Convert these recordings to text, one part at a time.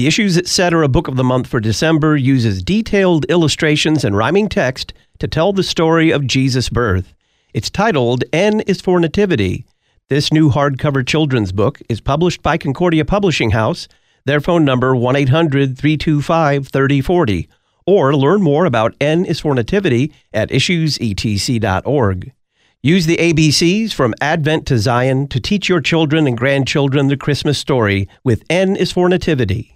The Issues Etc. A book of the month for December uses detailed illustrations and rhyming text to tell the story of Jesus' birth. It's titled N is for Nativity. This new hardcover children's book is published by Concordia Publishing House. Their phone number 1-800-325-3040 or learn more about N is for Nativity at issuesetc.org. Use the ABCs from Advent to Zion to teach your children and grandchildren the Christmas story with N is for Nativity.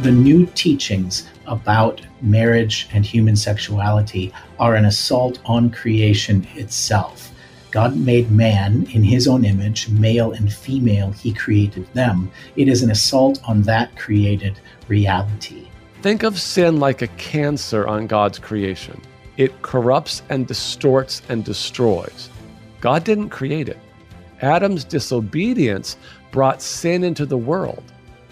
The new teachings about marriage and human sexuality are an assault on creation itself. God made man in his own image, male and female, he created them. It is an assault on that created reality. Think of sin like a cancer on God's creation. It corrupts and distorts and destroys. God didn't create it. Adam's disobedience brought sin into the world.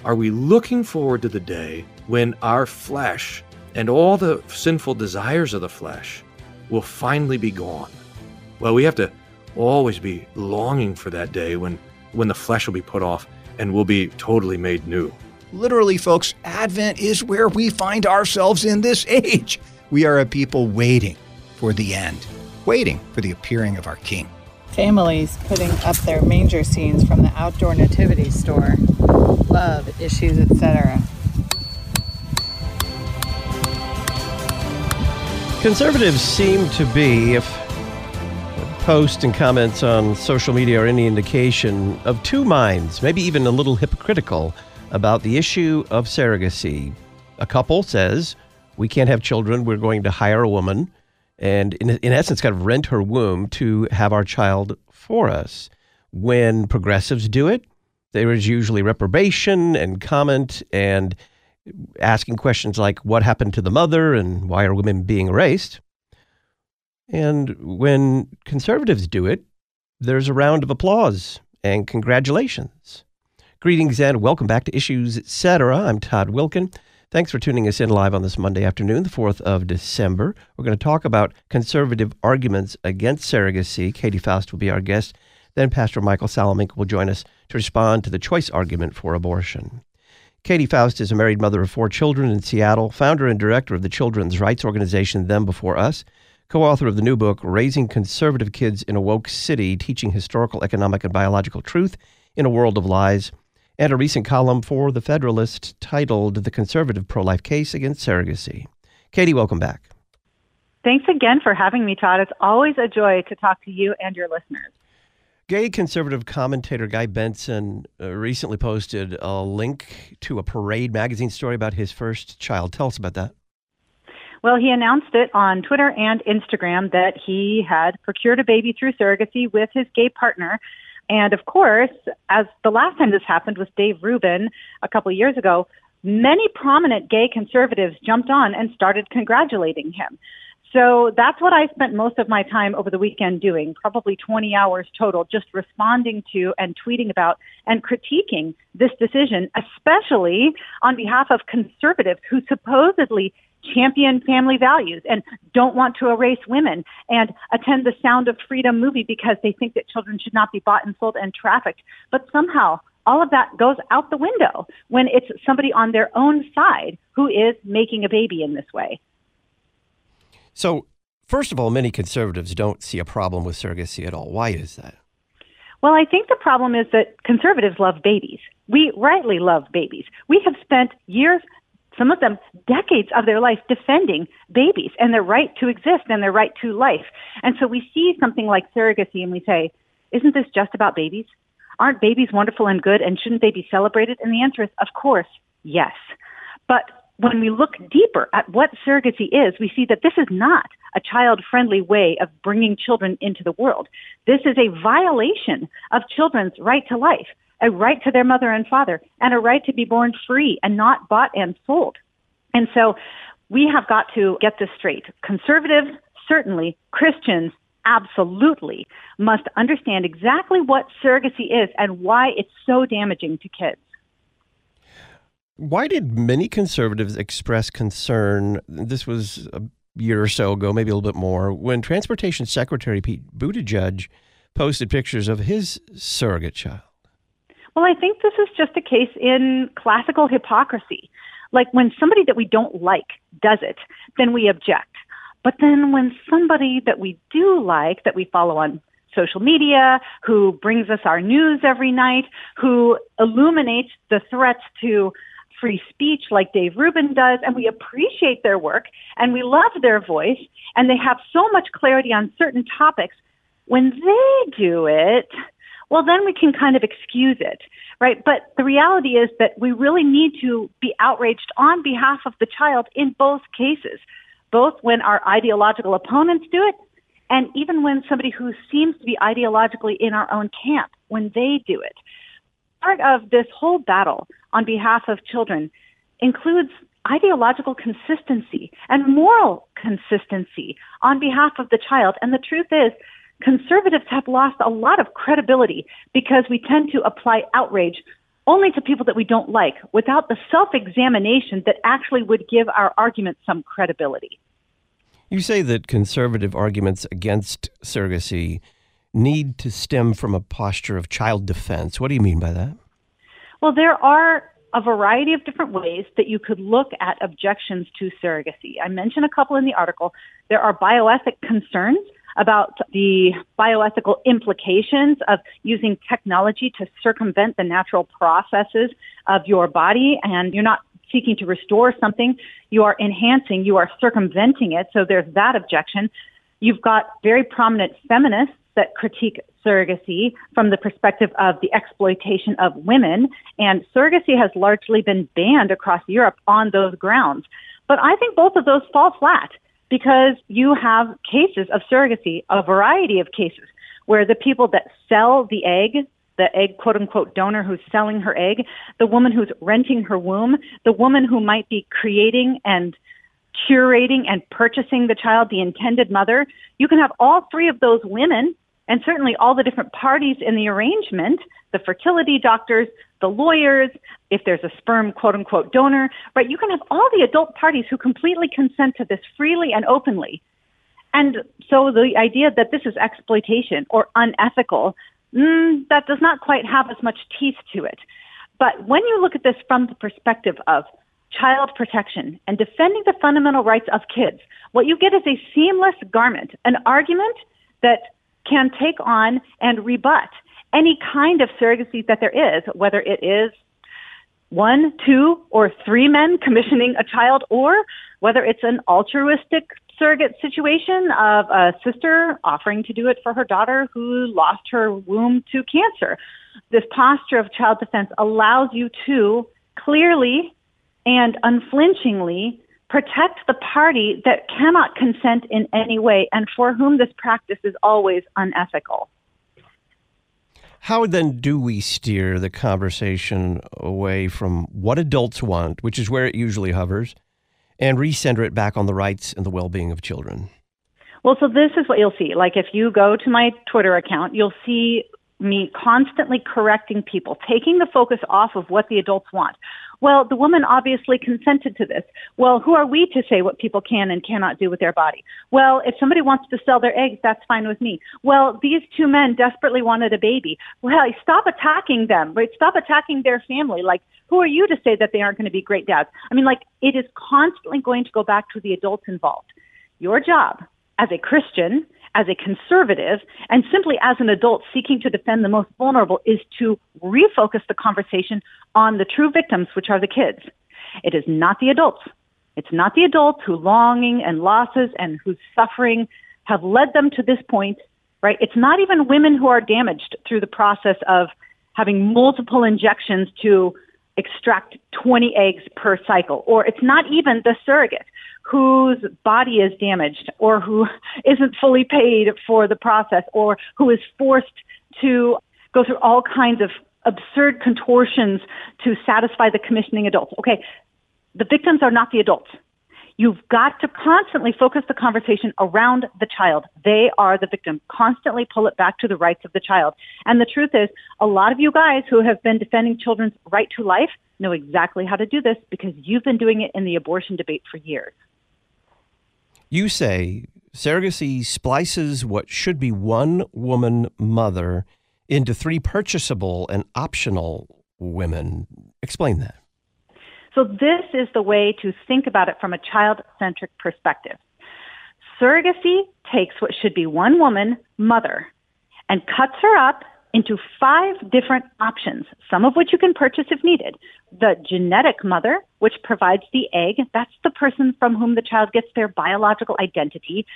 Are we looking forward to the day when our flesh and all the sinful desires of the flesh will finally be gone? Well, we have to always be longing for that day when, when the flesh will be put off and we'll be totally made new. Literally, folks, Advent is where we find ourselves in this age. We are a people waiting for the end, waiting for the appearing of our King. Families putting up their manger scenes from the outdoor nativity store love issues, etc. Conservatives seem to be, if posts and comments on social media are any indication, of two minds, maybe even a little hypocritical, about the issue of surrogacy. A couple says, we can't have children, we're going to hire a woman, and in, in essence, kind of rent her womb to have our child for us. When progressives do it, there is usually reprobation and comment and asking questions like what happened to the mother and why are women being erased. And when conservatives do it, there's a round of applause and congratulations. Greetings and welcome back to Issues Etc. I'm Todd Wilkin. Thanks for tuning us in live on this Monday afternoon, the 4th of December. We're going to talk about conservative arguments against surrogacy. Katy Faust will be our guest. Then Pastor Michael Salemink will join us to respond to the choice argument for abortion. Katy Faust is a married mother of four children in Seattle, founder and director of the children's rights organization Them Before Us, co author of the new book, Raising Conservative Kids in a Woke City Teaching Historical, Economic, and Biological Truth in a World of Lies, and a recent column for The Federalist titled The Conservative Pro Life Case Against Surrogacy. Katy, welcome back. Thanks again for having me, Todd. It's always a joy to talk to you and your listeners. Gay conservative commentator Guy Benson uh, recently posted a link to a Parade magazine story about his first child. Tell us about that. Well, he announced it on Twitter and Instagram that he had procured a baby through surrogacy with his gay partner. And of course, as the last time this happened with Dave Rubin a couple of years ago, many prominent gay conservatives jumped on and started congratulating him. So that's what I spent most of my time over the weekend doing, probably 20 hours total, just responding to and tweeting about and critiquing this decision, especially on behalf of conservatives who supposedly champion family values and don't want to erase women and attend the Sound of Freedom movie because they think that children should not be bought and sold and trafficked. But somehow all of that goes out the window when it's somebody on their own side who is making a baby in this way. So, first of all, many conservatives don't see a problem with surrogacy at all. Why is that? Well, I think the problem is that conservatives love babies. We rightly love babies. We have spent years, some of them decades of their life defending babies and their right to exist and their right to life. And so we see something like surrogacy and we say, isn't this just about babies? Aren't babies wonderful and good and shouldn't they be celebrated? And the answer is, of course, yes. But when we look deeper at what surrogacy is, we see that this is not a child friendly way of bringing children into the world. This is a violation of children's right to life, a right to their mother and father, and a right to be born free and not bought and sold. And so we have got to get this straight. Conservatives, certainly, Christians, absolutely must understand exactly what surrogacy is and why it's so damaging to kids. Why did many conservatives express concern? This was a year or so ago, maybe a little bit more, when Transportation Secretary Pete Buttigieg posted pictures of his surrogate child. Well, I think this is just a case in classical hypocrisy. Like when somebody that we don't like does it, then we object. But then when somebody that we do like, that we follow on social media, who brings us our news every night, who illuminates the threats to free speech like Dave Rubin does, and we appreciate their work and we love their voice, and they have so much clarity on certain topics. When they do it, well, then we can kind of excuse it, right? But the reality is that we really need to be outraged on behalf of the child in both cases, both when our ideological opponents do it and even when somebody who seems to be ideologically in our own camp, when they do it. Part of this whole battle on behalf of children includes ideological consistency and moral consistency on behalf of the child. And the truth is, conservatives have lost a lot of credibility because we tend to apply outrage only to people that we don't like without the self examination that actually would give our argument some credibility. You say that conservative arguments against surrogacy need to stem from a posture of child defense. What do you mean by that? Well, there are a variety of different ways that you could look at objections to surrogacy. I mentioned a couple in the article. There are bioethic concerns about the bioethical implications of using technology to circumvent the natural processes of your body and you're not seeking to restore something, you are enhancing, you are circumventing it. So there's that objection. You've got very prominent feminists that critique surrogacy from the perspective of the exploitation of women, and surrogacy has largely been banned across Europe on those grounds. But I think both of those fall flat because you have cases of surrogacy, a variety of cases, where the people that sell the egg, the egg quote unquote donor who's selling her egg, the woman who's renting her womb, the woman who might be creating and curating and purchasing the child, the intended mother, you can have all three of those women and certainly all the different parties in the arrangement, the fertility doctors, the lawyers, if there's a sperm quote unquote donor, right? You can have all the adult parties who completely consent to this freely and openly. And so the idea that this is exploitation or unethical, mm, that does not quite have as much teeth to it. But when you look at this from the perspective of child protection and defending the fundamental rights of kids, what you get is a seamless garment, an argument that can take on and rebut any kind of surrogacy that there is, whether it is one, two, or three men commissioning a child, or whether it's an altruistic surrogate situation of a sister offering to do it for her daughter who lost her womb to cancer. This posture of child defense allows you to clearly and unflinchingly protect the party that cannot consent in any way and for whom this practice is always unethical. How then do we steer the conversation away from what adults want, which is where it usually hovers, and recenter it back on the rights and the well being of children? Well, so this is what you'll see. Like if you go to my Twitter account, you'll see me constantly correcting people, taking the focus off of what the adults want. Well, the woman obviously consented to this. Well, who are we to say what people can and cannot do with their body? Well, if somebody wants to sell their eggs, that's fine with me. Well, these two men desperately wanted a baby. Well, stop attacking them, right? Stop attacking their family. Like, who are you to say that they aren't going to be great dads? I mean, like, it is constantly going to go back to the adults involved. Your job as a Christian as a conservative and simply as an adult seeking to defend the most vulnerable is to refocus the conversation on the true victims, which are the kids. It is not the adults. It's not the adults who longing and losses and whose suffering have led them to this point, right? It's not even women who are damaged through the process of having multiple injections to extract 20 eggs per cycle, or it's not even the surrogate whose body is damaged or who isn't fully paid for the process or who is forced to go through all kinds of absurd contortions to satisfy the commissioning adults. Okay, the victims are not the adults. You've got to constantly focus the conversation around the child. They are the victim. Constantly pull it back to the rights of the child. And the truth is, a lot of you guys who have been defending children's right to life know exactly how to do this because you've been doing it in the abortion debate for years. You say surrogacy splices what should be one woman mother into three purchasable and optional women. Explain that. So, this is the way to think about it from a child centric perspective. Surrogacy takes what should be one woman, mother, and cuts her up into five different options, some of which you can purchase if needed. The genetic mother, which provides the egg, that's the person from whom the child gets their biological identity.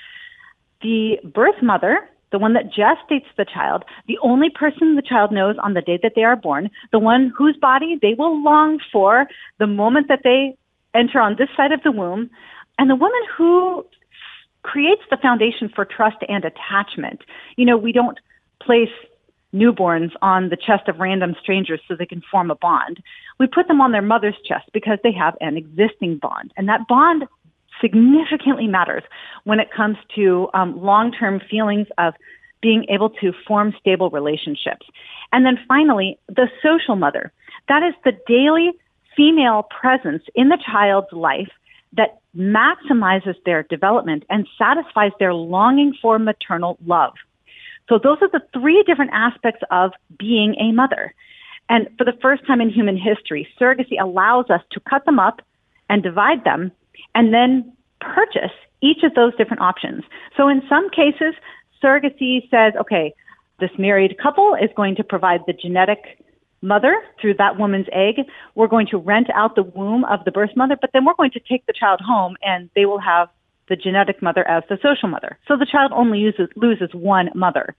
The birth mother, the one that gestates the child, the only person the child knows on the day that they are born, the one whose body they will long for the moment that they enter on this side of the womb, and the woman who creates the foundation for trust and attachment. You know, we don't place newborns on the chest of random strangers so they can form a bond. We put them on their mother's chest because they have an existing bond. And that bond significantly matters when it comes to um, long term feelings of being able to form stable relationships. And then finally, the social mother. That is the daily female presence in the child's life that maximizes their development and satisfies their longing for maternal love. So those are the three different aspects of being a mother. And for the first time in human history, surrogacy allows us to cut them up and divide them and then purchase each of those different options. So in some cases, surrogacy says, okay, this married couple is going to provide the genetic mother through that woman's egg. We're going to rent out the womb of the birth mother, but then we're going to take the child home and they will have the genetic mother as the social mother. So the child only uses, loses one mother.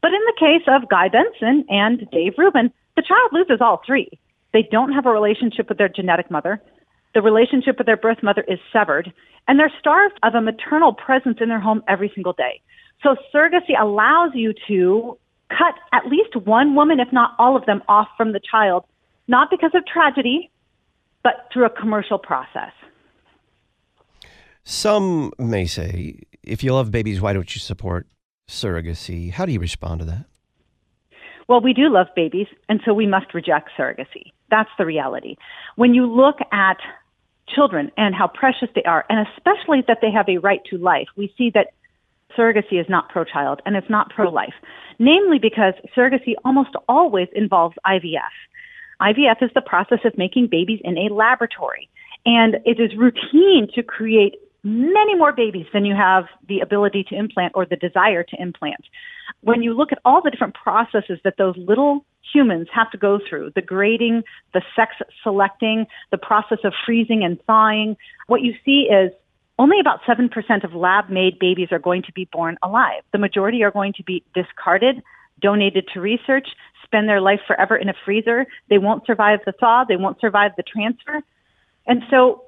But in the case of Guy Benson and Dave Rubin, the child loses all three. They don't have a relationship with their genetic mother. The relationship with their birth mother is severed, and they're starved of a maternal presence in their home every single day. So surrogacy allows you to cut at least one woman, if not all of them, off from the child, not because of tragedy, but through a commercial process. Some may say, if you love babies, why don't you support surrogacy? How do you respond to that? Well, we do love babies, and so we must reject surrogacy. That's the reality. When you look at children and how precious they are, and especially that they have a right to life, we see that surrogacy is not pro child and it's not pro life, namely because surrogacy almost always involves IVF. IVF is the process of making babies in a laboratory, and it is routine to create many more babies than you have the ability to implant or the desire to implant. When you look at all the different processes that those little humans have to go through the grading, the sex selecting, the process of freezing and thawing what you see is only about 7% of lab made babies are going to be born alive. The majority are going to be discarded, donated to research, spend their life forever in a freezer. They won't survive the thaw, they won't survive the transfer. And so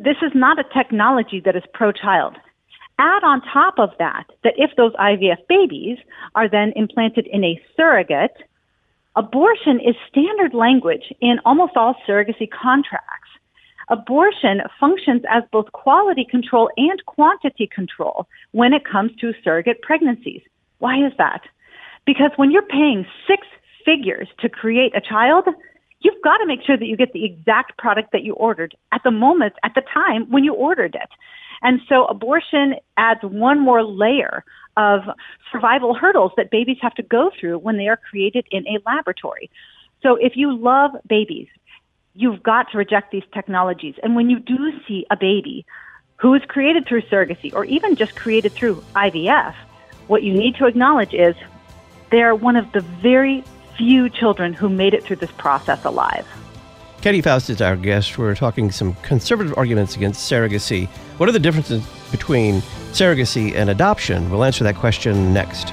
this is not a technology that is pro child. Add on top of that that if those IVF babies are then implanted in a surrogate, abortion is standard language in almost all surrogacy contracts. Abortion functions as both quality control and quantity control when it comes to surrogate pregnancies. Why is that? Because when you're paying six figures to create a child, you've got to make sure that you get the exact product that you ordered at the moment, at the time when you ordered it. And so abortion adds one more layer of survival hurdles that babies have to go through when they are created in a laboratory. So if you love babies, you've got to reject these technologies. And when you do see a baby who is created through surrogacy or even just created through IVF, what you need to acknowledge is they're one of the very few children who made it through this process alive. Katy Faust is our guest. We're talking some conservative arguments against surrogacy. What are the differences between surrogacy and adoption? We'll answer that question next.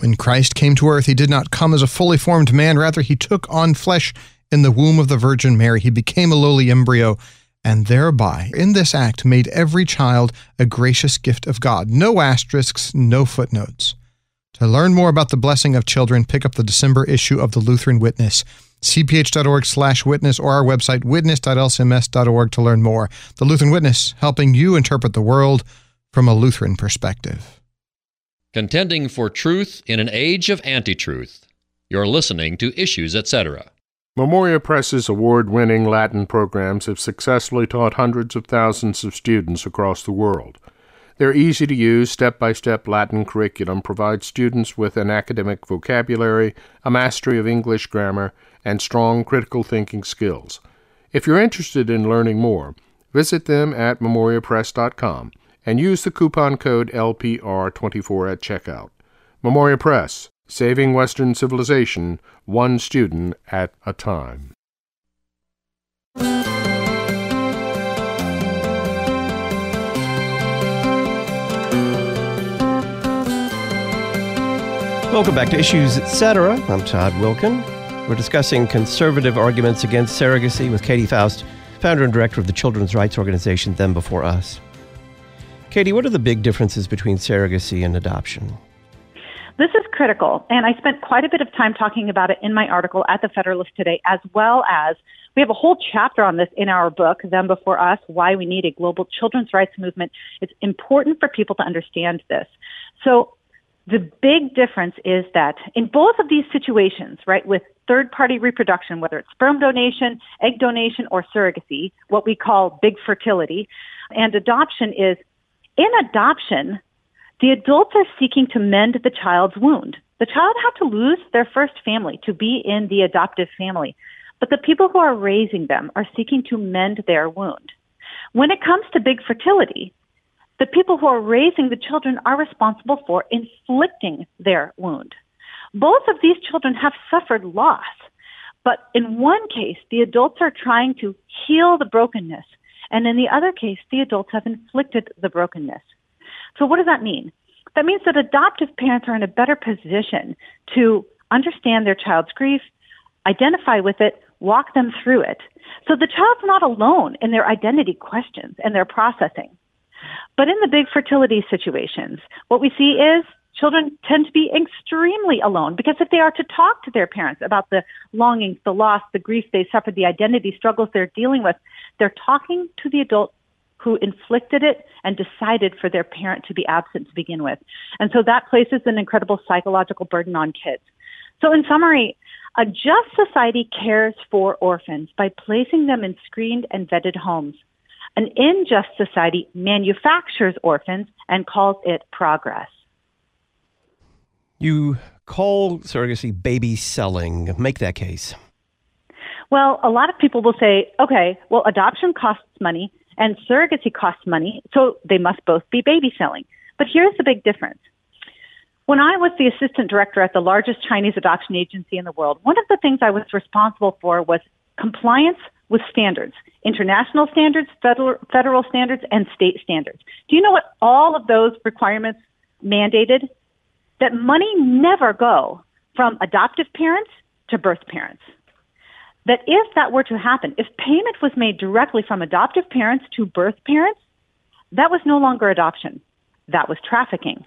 When Christ came to earth, he did not come as a fully formed man. Rather, he took on flesh in the womb of the Virgin Mary. He became a lowly embryo and thereby, in this act, made every child a gracious gift of God. No asterisks, no footnotes. To learn more about the blessing of children, pick up the December issue of the Lutheran Witness. cph.org slash witness or our website witness.lcms.org to learn more. The Lutheran Witness, helping you interpret the world from a Lutheran perspective. Contending for truth in an age of anti truth. You're listening to Issues, etc. Memoria Press's award winning Latin programs have successfully taught hundreds of thousands of students across the world. Their easy to use, step by step Latin curriculum provides students with an academic vocabulary, a mastery of English grammar, and strong critical thinking skills. If you're interested in learning more, visit them at memoriapress.com and use the coupon code LPR24 at checkout. Memoria Press, saving Western civilization one student at a time. Welcome back to Issues Etc. I'm Todd Wilkin. We're discussing conservative arguments against surrogacy with Katy Faust, founder and director of the children's rights organization Them Before Us. Katy, what are the big differences between surrogacy and adoption? This is critical, and I spent quite a bit of time talking about it in my article at the Federalist today, as well as we have a whole chapter on this in our book, Them Before Us Why We Need a Global Children's Rights Movement. It's important for people to understand this. So, the big difference is that in both of these situations, right, with third party reproduction, whether it's sperm donation, egg donation, or surrogacy, what we call big fertility, and adoption is in adoption, the adults are seeking to mend the child's wound. The child had to lose their first family to be in the adoptive family, but the people who are raising them are seeking to mend their wound. When it comes to big fertility, the people who are raising the children are responsible for inflicting their wound. Both of these children have suffered loss, but in one case, the adults are trying to heal the brokenness, and in the other case, the adults have inflicted the brokenness. So what does that mean? That means that adoptive parents are in a better position to understand their child's grief, identify with it, walk them through it. So the child's not alone in their identity questions and their processing. But in the big fertility situations, what we see is children tend to be extremely alone because if they are to talk to their parents about the longings, the loss, the grief they suffered, the identity struggles they're dealing with, they're talking to the adult who inflicted it and decided for their parent to be absent to begin with. And so that places an incredible psychological burden on kids. So in summary, a just society cares for orphans by placing them in screened and vetted homes. An unjust society manufactures orphans and calls it progress. You call surrogacy baby selling. Make that case. Well, a lot of people will say, okay, well, adoption costs money and surrogacy costs money, so they must both be baby selling. But here's the big difference. When I was the assistant director at the largest Chinese adoption agency in the world, one of the things I was responsible for was compliance with standards, international standards, federal, federal standards, and state standards. Do you know what all of those requirements mandated? That money never go from adoptive parents to birth parents that if that were to happen, if payment was made directly from adoptive parents to birth parents, that was no longer adoption. That was trafficking.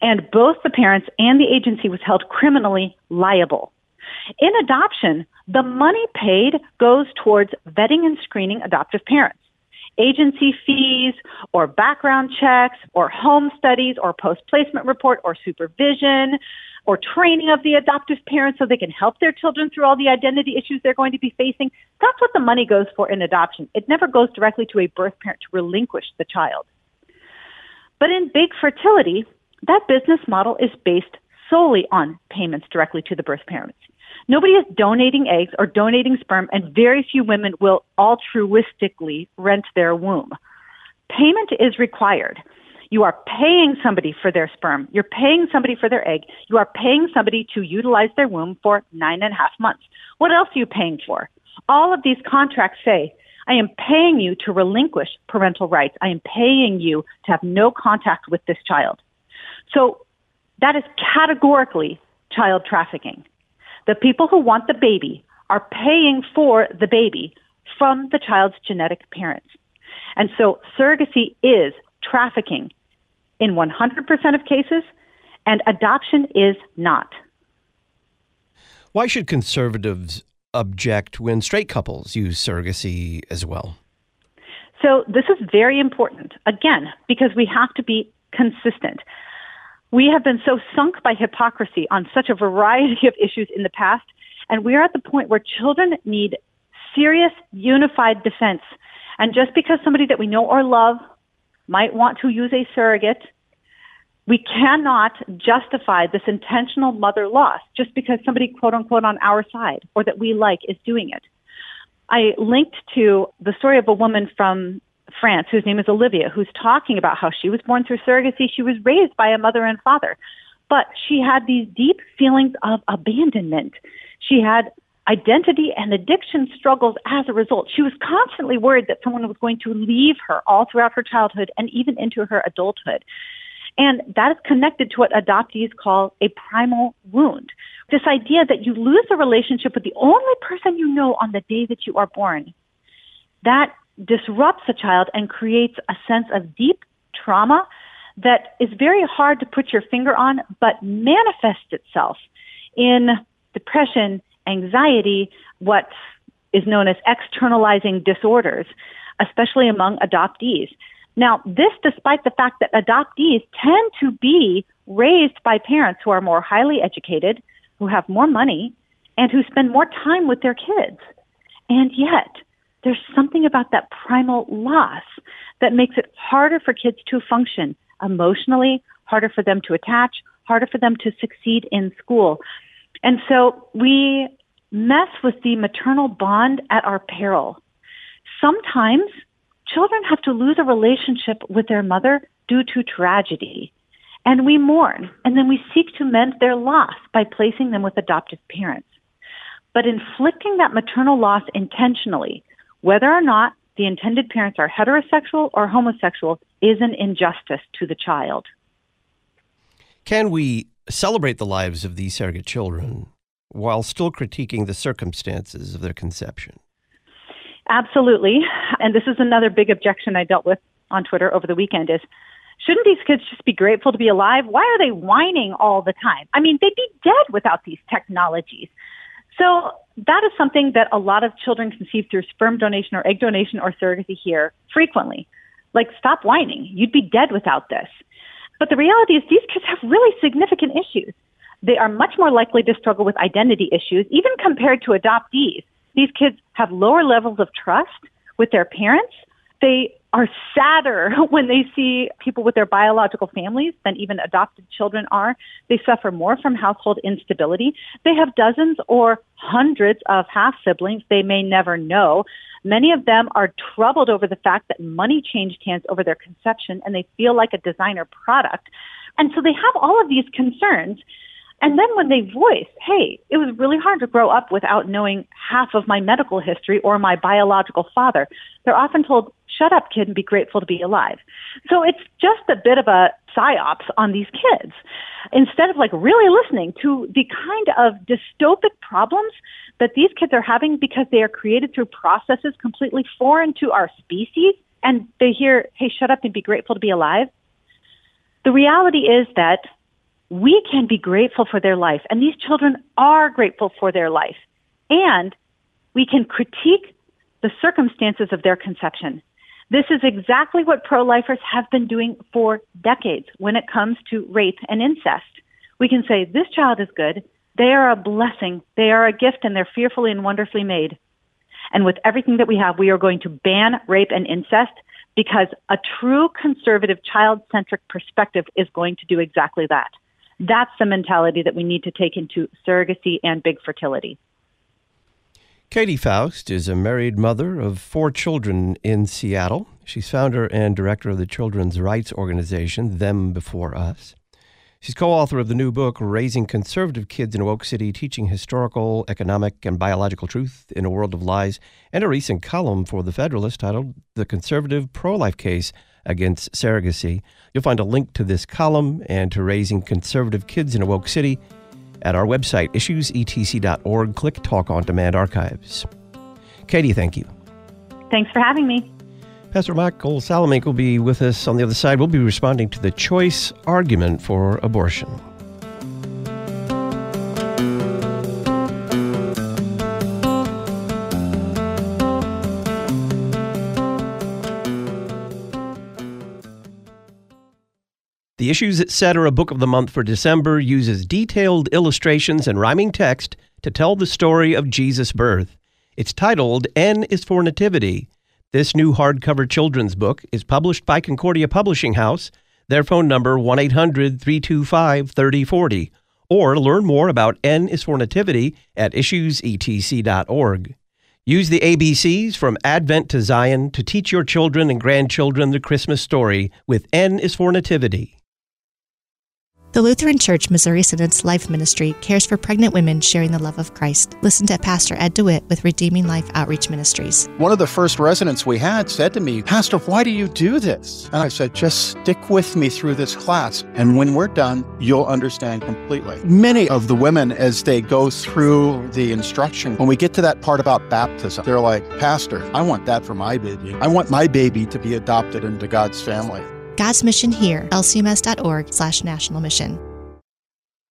And both the parents and the agency was held criminally liable. In adoption, the money paid goes towards vetting and screening adoptive parents. Agency fees or background checks or home studies or post placement report or supervision or training of the adoptive parents so they can help their children through all the identity issues they're going to be facing. That's what the money goes for in adoption. It never goes directly to a birth parent to relinquish the child. But in big fertility, that business model is based solely on payments directly to the birth parents. Nobody is donating eggs or donating sperm, and very few women will altruistically rent their womb. Payment is required. You are paying somebody for their sperm. You're paying somebody for their egg. You are paying somebody to utilize their womb for nine and a half months. What else are you paying for? All of these contracts say, I am paying you to relinquish parental rights. I am paying you to have no contact with this child. So That is categorically child trafficking. The people who want the baby are paying for the baby from the child's genetic parents. And so surrogacy is trafficking in 100% of cases, and adoption is not. Why should conservatives object when straight couples use surrogacy as well? So, this is very important, again, because we have to be consistent. We have been so sunk by hypocrisy on such a variety of issues in the past, and we are at the point where children need serious, unified defense. And just because somebody that we know or love might want to use a surrogate, we cannot justify this intentional mother loss just because somebody, quote unquote, on our side or that we like is doing it. I linked to the story of a woman from France whose name is Olivia, who's talking about how she was born through surrogacy. She was raised by a mother and father, but she had these deep feelings of abandonment. She had identity and addiction struggles as a result. She was constantly worried that someone was going to leave her all throughout her childhood and even into her adulthood. And that is connected to what adoptees call a primal wound. This idea that you lose a relationship with the only person you know on the day that you are born. That disrupts a child and creates a sense of deep trauma that is very hard to put your finger on, but manifests itself in depression, anxiety, what is known as externalizing disorders, especially among adoptees. Now, this despite the fact that adoptees tend to be raised by parents who are more highly educated, who have more money, and who spend more time with their kids. And yet, there's something about that primal loss that makes it harder for kids to function emotionally, harder for them to attach, harder for them to succeed in school. And so we mess with the maternal bond at our peril. Sometimes children have to lose a relationship with their mother due to tragedy. And we mourn, and then we seek to mend their loss by placing them with adoptive parents. But inflicting that maternal loss intentionally, whether or not the intended parents are heterosexual or homosexual, is an injustice to the child. Can we celebrate the lives of these surrogate children while still critiquing the circumstances of their conception? Absolutely. And this is another big objection I dealt with on Twitter over the weekend is shouldn't these kids just be grateful to be alive? Why are they whining all the time? I mean, they'd be dead without these technologies. So that is something that a lot of children conceive through sperm donation or egg donation or surrogacy here frequently. Like, stop whining. You'd be dead without this. But the reality is these kids have really significant issues. They are much more likely to struggle with identity issues, even compared to adoptees. These kids have lower levels of trust with their parents. They are sadder when they see people with their biological families than even adopted children are. They suffer more from household instability. They have dozens or hundreds of half siblings they may never know. Many of them are troubled over the fact that money changed hands over their conception and they feel like a designer product. And so they have all of these concerns. And then when they voice, hey, it was really hard to grow up without knowing half of my medical history or my biological father, they're often told, shut up, kid, and be grateful to be alive. So it's just a bit of a psyops on these kids. Instead of like really listening to the kind of dystopic problems that these kids are having because they are created through processes completely foreign to our species, and they hear, hey, shut up and be grateful to be alive. The reality is that we can be grateful for their life, and these children are grateful for their life. And we can critique the circumstances of their conception. This is exactly what pro lifers have been doing for decades when it comes to rape and incest. We can say, this child is good. They are a blessing. They are a gift, and they're fearfully and wonderfully made. And with everything that we have, we are going to ban rape and incest because a true conservative child centric perspective is going to do exactly that. That's the mentality that we need to take into surrogacy and big fertility. Katy Faust is a married mother of four children in Seattle. She's founder and director of the children's rights organization, Them Before Us. She's co author of the new book, Raising Conservative Kids in Woke City Teaching Historical, Economic, and Biological Truth in a World of Lies, and a recent column for The Federalist titled The Conservative Pro Life Case against surrogacy. You'll find a link to this column and to raising conservative kids in a woke city at our website, issuesetc.org. Click Talk on Demand Archives. Katy, thank you. Thanks for having me. Pastor Michael Salemink will be with us on the other side. We'll be responding to the choice argument for abortion. The Issues Etc. Book of the Month for December uses detailed illustrations and rhyming text to tell the story of Jesus' birth. It's titled N is for Nativity. This new hardcover children's book is published by Concordia Publishing House. Their phone number 1-800-325-3040 or learn more about N is for Nativity at issuesetc.org. Use the ABCs from Advent to Zion to teach your children and grandchildren the Christmas story with N is for Nativity. The Lutheran Church Missouri Synod's Life Ministry cares for pregnant women sharing the love of Christ. Listen to Pastor Ed DeWitt with Redeeming Life Outreach Ministries. One of the first residents we had said to me, Pastor, why do you do this? And I said, just stick with me through this class. And when we're done, you'll understand completely. Many of the women, as they go through the instruction, when we get to that part about baptism, they're like, Pastor, I want that for my baby. I want my baby to be adopted into God's family. God's Mission Here, lcms.org slash national mission.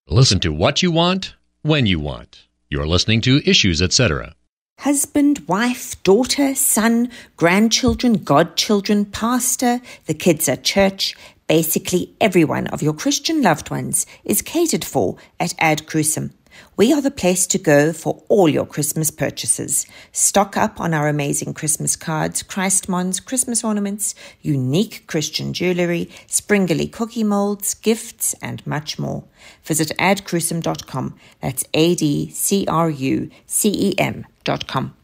Listen to what you want, when you want. You're listening to Issues, etc. Husband, wife, daughter, son, grandchildren, godchildren, pastor, the kids at church, basically everyone of your Christian loved ones is catered for at Ad Crucem. We are the place to go for all your Christmas purchases. Stock up on our amazing Christmas cards, Chrismons, Christmas ornaments, unique Christian jewelry, springerle cookie molds, gifts, and much more. Visit adcrucem.com. That's A D C R U C E M.com.